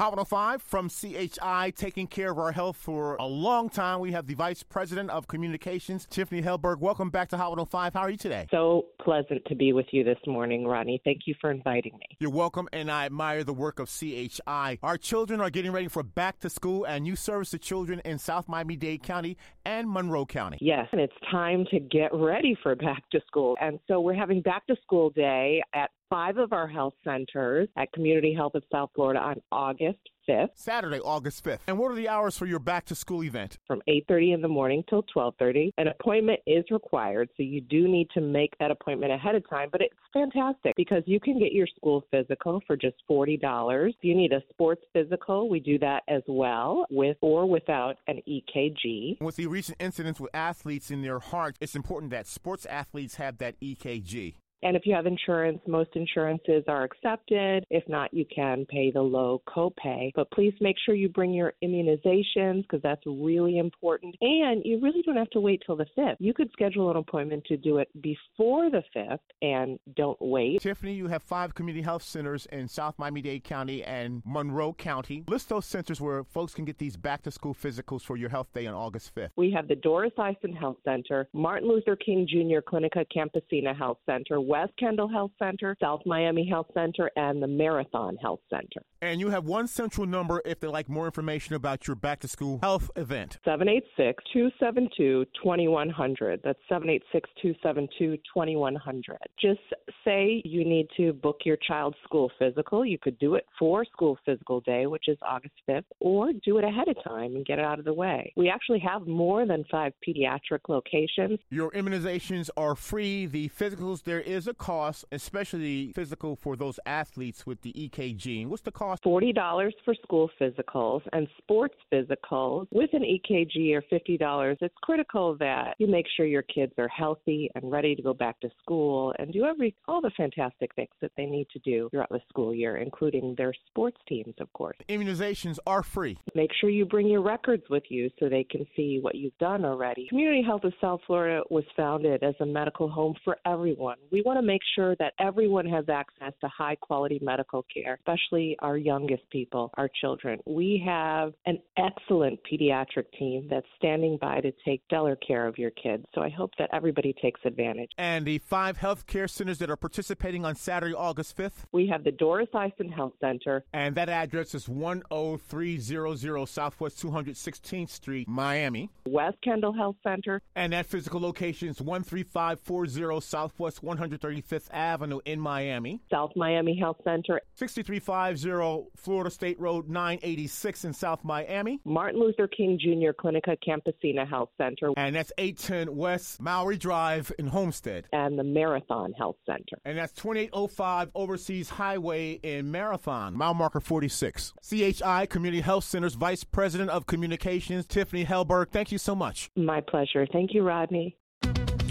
Hot 105 from CHI, taking care of our health for a long time. We have the Vice President of Communications, Tiffani Helberg. Welcome back to Hot 105. How are you today? So pleasant to be with you this morning, Ronnie. Thank you for inviting me. You're welcome, and I admire the work of CHI. Our children are getting ready for back to school, and you service the children in South Miami Dade County and Monroe County. Yes, and it's time to get ready for back to school. And so we're having back to school day at five of our health centers at Community Health of South Florida on August 5th. Saturday, August 5th. And what are the hours for your back to school event? From 8:30 in the morning till 12:30. An appointment is required, so you do need to make that appointment ahead of time, but it's fantastic because you can get your school physical for just $40. If you need a sports physical, we do that as well with or without an EKG. With the recent incidents with athletes in their heart, it's important that sports athletes have that EKG. And if you have insurance, most insurances are accepted. If not, you can pay the low copay. But please make sure you bring your immunizations because that's really important. And you really don't have to wait till the 5th. You could schedule an appointment to do it before the 5th and don't wait. Tiffani, you have five community health centers in South Miami Dade County and Monroe County. List those centers where folks can get these back to school physicals for your health day on August 5th. We have the Doris Ison Health Center, Martin Luther King Jr. Clinica Campesina Health Center, West Kendall Health Center, South Miami Health Center, and the Marathon Health Center. And you have one central number if they'd like more information about your back to school health event. 786 272 2100. That's 786 272 2100. Just say you need to book your child's school physical. You could do it for school physical day, which is August 5th, or do it ahead of time and get it out of the way. We actually have more than five pediatric locations. Your immunizations are free. The physicals, there is a cost, especially physical for those athletes with the EKG. What's the cost? $40 for school physicals and sports physicals with an EKG or $50. It's critical that you make sure your kids are healthy and ready to go back to school and do every all the fantastic things that they need to do throughout the school year, including their sports teams, of course. Immunizations are free. Make sure you bring your records with you so they can see what you've done already. Community Health of South Florida was founded as a medical home for everyone. We want to make sure that everyone has access to high quality medical care, especially our youngest people, our children. We have an excellent pediatric team that's standing by to take stellar care of your kids. So I hope that everybody takes advantage. And the five healthcare centers that are participating on Saturday, August 5th? We have the Doris Ison Health Center. And that address is 10300 Southwest 216th Street, Miami. West Kendall Health Center. And that physical location is 13540 Southwest 135th Avenue in Miami. South Miami Health Center. 6350 Florida State Road 986 in South Miami. Martin Luther King Jr. Clinica Campesina Health Center. And that's 810 West Mowry Drive in Homestead. And the Marathon Health Center. And that's 2805 Overseas Highway in Marathon, mile marker 46. CHI Community Health Center's Vice President of Communications, Tiffani Helberg. Thank you so much. My pleasure. Thank you, Rodney.